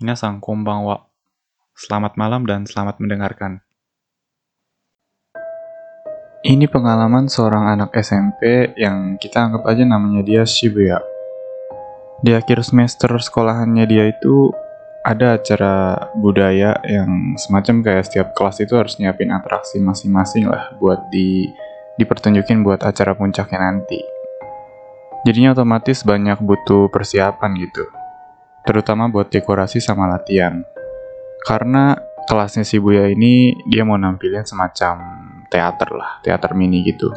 Minasan konbanwa. Selamat malam dan selamat mendengarkan. Ini pengalaman seorang anak SMP yang kita anggap aja namanya dia Shibuya. Di akhir semester sekolahannya dia itu ada acara budaya yang semacam kayak setiap kelas itu harus nyiapin atraksi masing-masing lah buat di dipertunjukin buat acara puncaknya nanti. Jadinya otomatis banyak butuh persiapan gitu terutama buat dekorasi sama latihan. Karena kelasnya Shibuya ini dia mau nampilin semacam teater lah, teater mini gitu.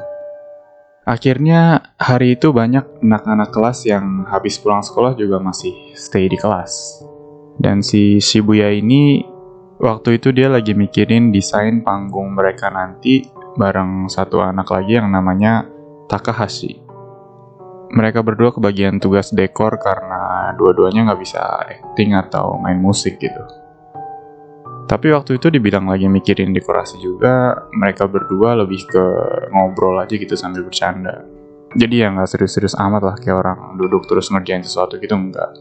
Akhirnya hari itu banyak anak-anak kelas yang habis pulang sekolah juga masih stay di kelas. Dan si Shibuya ini waktu itu dia lagi mikirin desain panggung mereka nanti bareng satu anak lagi yang namanya Takahashi mereka berdua kebagian tugas dekor karena dua-duanya nggak bisa acting atau main musik gitu. Tapi waktu itu dibilang lagi mikirin dekorasi juga, mereka berdua lebih ke ngobrol aja gitu sambil bercanda. Jadi ya nggak serius-serius amat lah kayak orang duduk terus ngerjain sesuatu gitu enggak.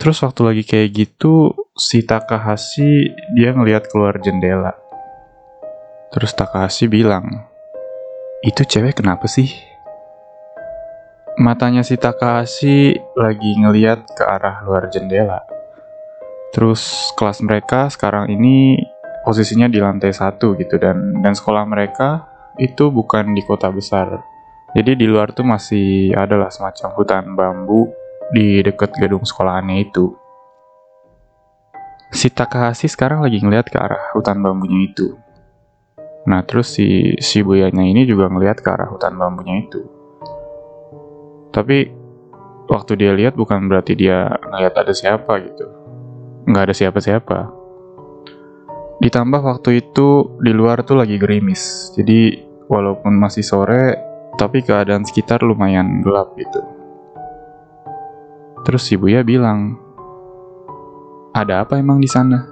Terus waktu lagi kayak gitu, si Takahashi dia ngelihat keluar jendela. Terus Takahashi bilang, itu cewek kenapa sih? Matanya si Takahashi lagi ngeliat ke arah luar jendela. Terus kelas mereka sekarang ini posisinya di lantai satu gitu dan dan sekolah mereka itu bukan di kota besar. Jadi di luar tuh masih adalah semacam hutan bambu di dekat gedung sekolahannya itu. Si Takahashi sekarang lagi ngeliat ke arah hutan bambunya itu. Nah terus si Shibuyanya ini juga ngeliat ke arah hutan bambunya itu. Tapi waktu dia lihat bukan berarti dia ngeliat ada siapa gitu. Nggak ada siapa-siapa. Ditambah waktu itu di luar tuh lagi gerimis. Jadi walaupun masih sore, tapi keadaan sekitar lumayan gelap gitu. Terus si Buya bilang, ada apa emang di sana?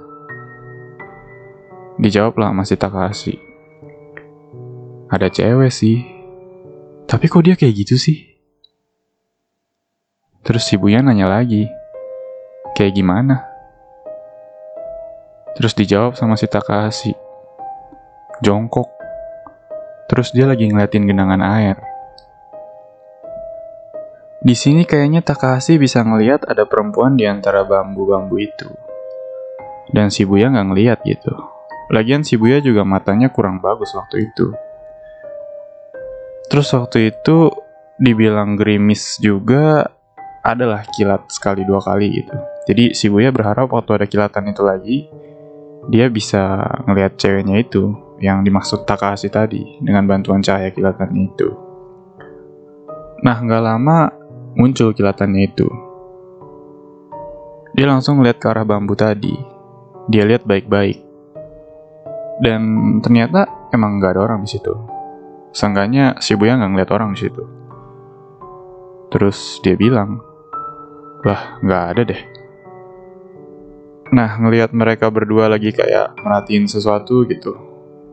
Dijawablah masih Takahashi. Ada cewek sih. Tapi kok dia kayak gitu sih? Terus si Buya nanya lagi, kayak gimana? Terus dijawab sama si Takahashi, jongkok. Terus dia lagi ngeliatin genangan air. Di sini kayaknya Takahashi bisa ngeliat ada perempuan di antara bambu-bambu itu. Dan si Buya nggak ngeliat gitu. Lagian si Buya juga matanya kurang bagus waktu itu. Terus waktu itu dibilang gerimis juga adalah kilat sekali dua kali gitu. Jadi si Buya berharap waktu ada kilatan itu lagi, dia bisa ngelihat ceweknya itu yang dimaksud Takahashi tadi dengan bantuan cahaya kilatannya itu. Nah, nggak lama muncul kilatannya itu. Dia langsung ngeliat ke arah bambu tadi. Dia lihat baik-baik. Dan ternyata emang nggak ada orang di situ. Seenggaknya si Buya nggak ngeliat orang di situ. Terus dia bilang, lah, nggak ada deh. Nah, ngelihat mereka berdua lagi kayak merhatiin sesuatu gitu.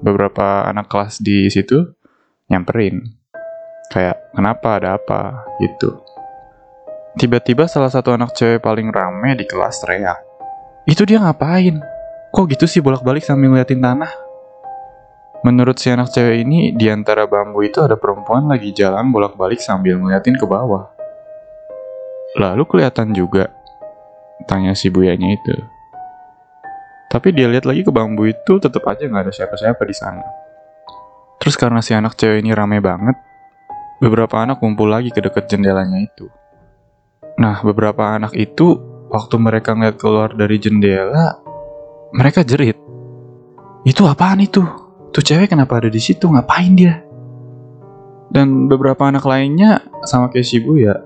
Beberapa anak kelas di situ nyamperin. Kayak, kenapa, ada apa, gitu. Tiba-tiba salah satu anak cewek paling rame di kelas teriak. Itu dia ngapain? Kok gitu sih bolak-balik sambil ngeliatin tanah? Menurut si anak cewek ini, di antara bambu itu ada perempuan lagi jalan bolak-balik sambil ngeliatin ke bawah. Lalu kelihatan juga, tanya si buyanya itu. Tapi dia lihat lagi ke bambu itu tetap aja nggak ada siapa-siapa di sana. Terus karena si anak cewek ini rame banget, beberapa anak kumpul lagi ke dekat jendelanya itu. Nah, beberapa anak itu waktu mereka ngeliat keluar dari jendela, mereka jerit. Itu apaan itu? Tuh cewek kenapa ada di situ? Ngapain dia? Dan beberapa anak lainnya sama kayak si Buya,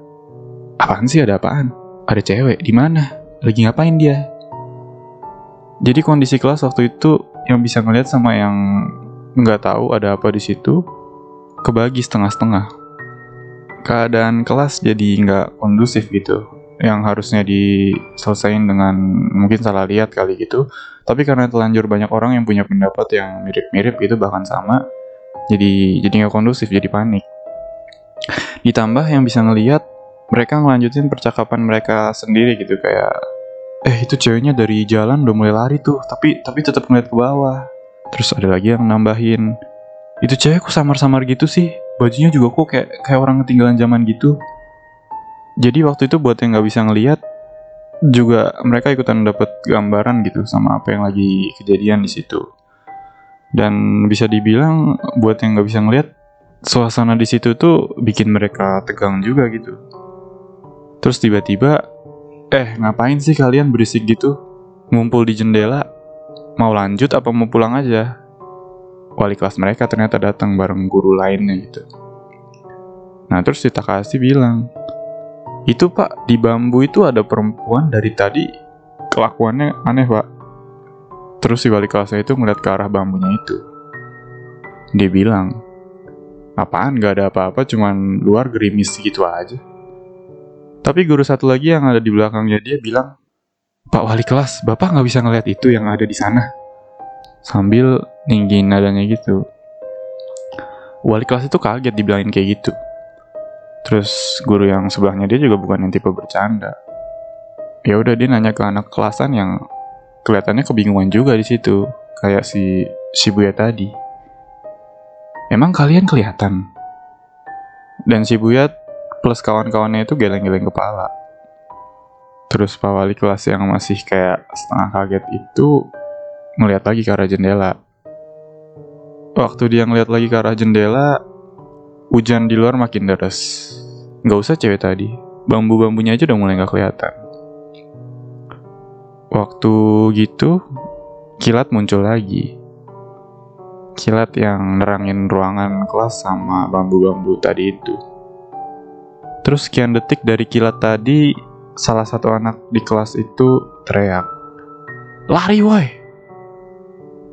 apaan sih ada apaan? Ada cewek, di mana? Lagi ngapain dia? Jadi kondisi kelas waktu itu yang bisa ngeliat sama yang nggak tahu ada apa di situ kebagi setengah-setengah. Keadaan kelas jadi nggak kondusif gitu. Yang harusnya diselesaikan dengan mungkin salah lihat kali gitu. Tapi karena telanjur banyak orang yang punya pendapat yang mirip-mirip gitu bahkan sama, jadi jadi nggak kondusif, jadi panik. Ditambah yang bisa ngeliat mereka ngelanjutin percakapan mereka sendiri gitu kayak eh itu ceweknya dari jalan udah mulai lari tuh tapi tapi tetap ngeliat ke bawah. Terus ada lagi yang nambahin itu cewek kok samar-samar gitu sih? Bajunya juga kok kayak kayak orang ketinggalan zaman gitu. Jadi waktu itu buat yang nggak bisa ngeliat juga mereka ikutan dapat gambaran gitu sama apa yang lagi kejadian di situ. Dan bisa dibilang buat yang nggak bisa ngeliat suasana di situ tuh bikin mereka tegang juga gitu terus tiba-tiba Eh, ngapain sih kalian berisik gitu? Ngumpul di jendela? Mau lanjut apa mau pulang aja? Wali kelas mereka ternyata datang bareng guru lainnya gitu. Nah, terus si Takashi bilang, itu pak, di bambu itu ada perempuan dari tadi kelakuannya aneh pak. Terus si wali kelasnya itu ngeliat ke arah bambunya itu. Dia bilang, apaan gak ada apa-apa cuman luar gerimis gitu aja. Tapi guru satu lagi yang ada di belakangnya dia bilang, Pak wali kelas, bapak nggak bisa ngeliat itu yang ada di sana. Sambil ninggin nadanya gitu. Wali kelas itu kaget dibilangin kayak gitu. Terus guru yang sebelahnya dia juga bukan yang tipe bercanda. Ya udah dia nanya ke anak kelasan yang kelihatannya kebingungan juga di situ, kayak si Shibuya tadi. Emang kalian kelihatan? Dan Shibuya plus kawan-kawannya itu geleng-geleng kepala. Terus Pak Wali kelas yang masih kayak setengah kaget itu ngeliat lagi ke arah jendela. Waktu dia ngeliat lagi ke arah jendela, hujan di luar makin deras. Gak usah cewek tadi, bambu-bambunya aja udah mulai gak kelihatan. Waktu gitu, kilat muncul lagi. Kilat yang nerangin ruangan kelas sama bambu-bambu tadi itu. Terus sekian detik dari kilat tadi, salah satu anak di kelas itu teriak. Lari woi!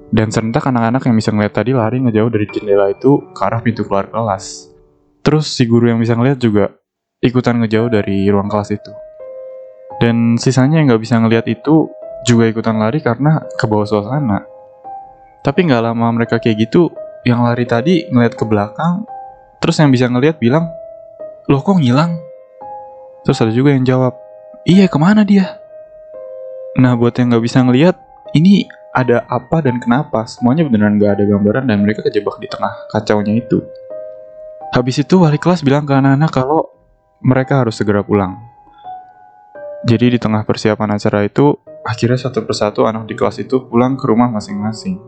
Dan serentak anak-anak yang bisa ngeliat tadi lari ngejauh dari jendela itu ke arah pintu keluar kelas. Terus si guru yang bisa ngeliat juga ikutan ngejauh dari ruang kelas itu. Dan sisanya yang gak bisa ngeliat itu juga ikutan lari karena ke bawah suasana. Tapi nggak lama mereka kayak gitu, yang lari tadi ngeliat ke belakang, terus yang bisa ngeliat bilang, loh kok ngilang? Terus ada juga yang jawab, iya ke mana dia? Nah buat yang nggak bisa ngelihat, ini ada apa dan kenapa? Semuanya beneran nggak ada gambaran dan mereka kejebak di tengah kacaunya itu. Habis itu wali kelas bilang ke anak-anak kalau mereka harus segera pulang. Jadi di tengah persiapan acara itu, akhirnya satu persatu anak di kelas itu pulang ke rumah masing-masing.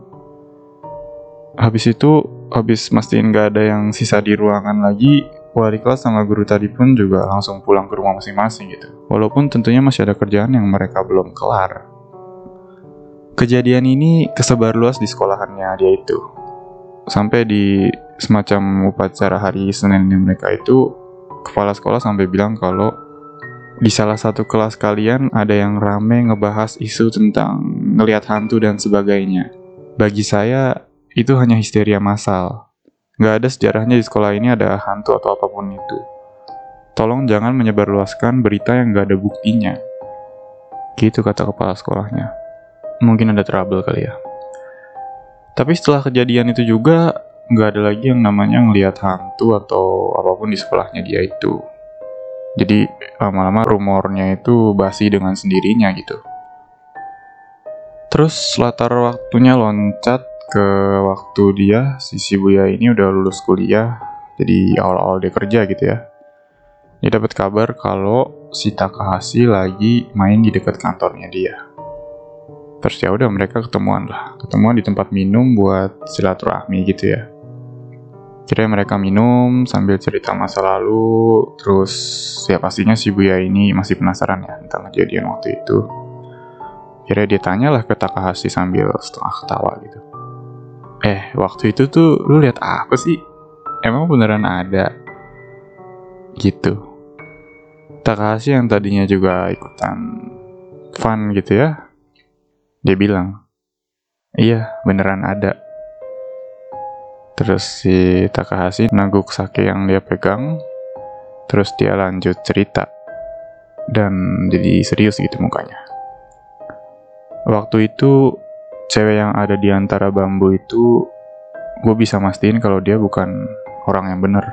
Habis itu, habis mastiin nggak ada yang sisa di ruangan lagi, wali kelas sama guru tadi pun juga langsung pulang ke rumah masing-masing gitu. Walaupun tentunya masih ada kerjaan yang mereka belum kelar. Kejadian ini kesebar luas di sekolahannya dia itu. Sampai di semacam upacara hari Senin mereka itu, kepala sekolah sampai bilang kalau di salah satu kelas kalian ada yang rame ngebahas isu tentang ngelihat hantu dan sebagainya. Bagi saya, itu hanya histeria massal Nggak ada sejarahnya di sekolah ini ada hantu atau apa pun itu. Tolong jangan menyebarluaskan berita yang nggak ada buktinya. Gitu kata kepala sekolahnya. Mungkin ada trouble kali ya. Tapi setelah kejadian itu juga, nggak ada lagi yang namanya ngelihat hantu atau apa pun di sekolahnya dia itu. Jadi lama-lama rumornya itu basi dengan sendirinya gitu. Terus latar waktunya loncat ke waktu dia si Shibuya ini udah lulus kuliah jadi awal-awal dia kerja gitu ya. Dia dapat kabar kalau si Takahashi lagi main di dekat kantornya dia. Terus ya udah mereka ketemuan lah. Ketemuan di tempat minum buat silaturahmi gitu ya. Kira mereka minum sambil cerita masa lalu terus ya pastinya Shibuya ini masih penasaran ya tentang kejadian waktu itu. Kira dia tanyalah ke Takahashi sambil setengah ketawa gitu Eh, waktu itu tuh lu lihat apa sih? Emang beneran ada? Gitu. Takahashi yang tadinya juga ikutan fun gitu ya. Dia bilang, iya beneran ada. Terus si Takahashi naguk sake yang dia pegang, terus dia lanjut cerita. Dan jadi serius gitu mukanya. Waktu itu cewek yang ada di antara bambu itu gue bisa mastiin kalau dia bukan orang yang bener.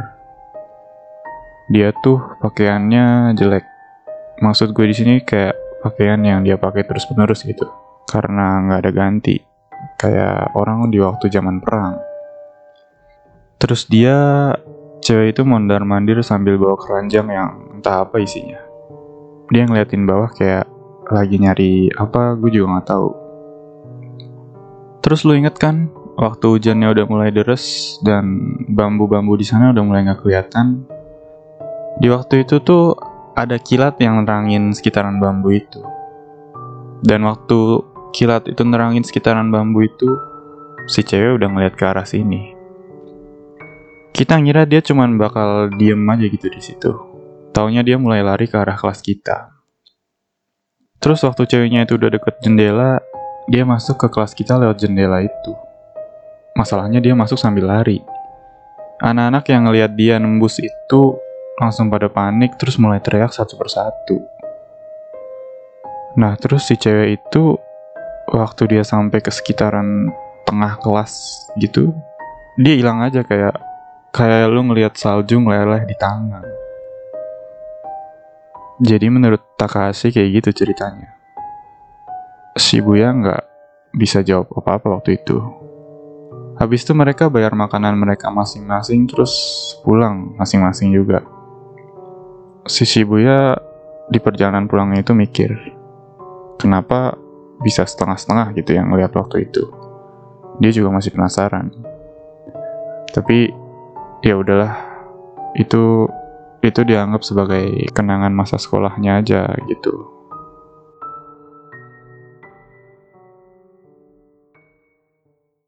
Dia tuh pakaiannya jelek. Maksud gue di sini kayak pakaian yang dia pakai terus menerus gitu karena nggak ada ganti kayak orang di waktu zaman perang terus dia cewek itu mondar mandir sambil bawa keranjang yang entah apa isinya dia ngeliatin bawah kayak lagi nyari apa gue juga nggak tahu terus lu inget kan waktu hujannya udah mulai deres dan bambu-bambu di sana udah mulai nggak kelihatan di waktu itu tuh ada kilat yang nerangin sekitaran bambu itu. Dan waktu kilat itu nerangin sekitaran bambu itu, si cewek udah ngeliat ke arah sini. Kita ngira dia cuman bakal diem aja gitu di situ. Taunya dia mulai lari ke arah kelas kita. Terus waktu ceweknya itu udah deket jendela, dia masuk ke kelas kita lewat jendela itu. Masalahnya dia masuk sambil lari. Anak-anak yang ngeliat dia nembus itu langsung pada panik terus mulai teriak satu persatu. Nah terus si cewek itu waktu dia sampai ke sekitaran tengah kelas gitu, dia hilang aja kayak kayak lu ngelihat salju meleleh di tangan. Jadi menurut Takashi kayak gitu ceritanya. Shibuya nggak bisa jawab apa-apa waktu itu. Habis itu mereka bayar makanan mereka masing-masing terus pulang masing-masing juga si Shibuya di perjalanan pulangnya itu mikir, kenapa bisa setengah-setengah gitu yang ngeliat waktu itu. Dia juga masih penasaran. Tapi ya udahlah, itu itu dianggap sebagai kenangan masa sekolahnya aja gitu.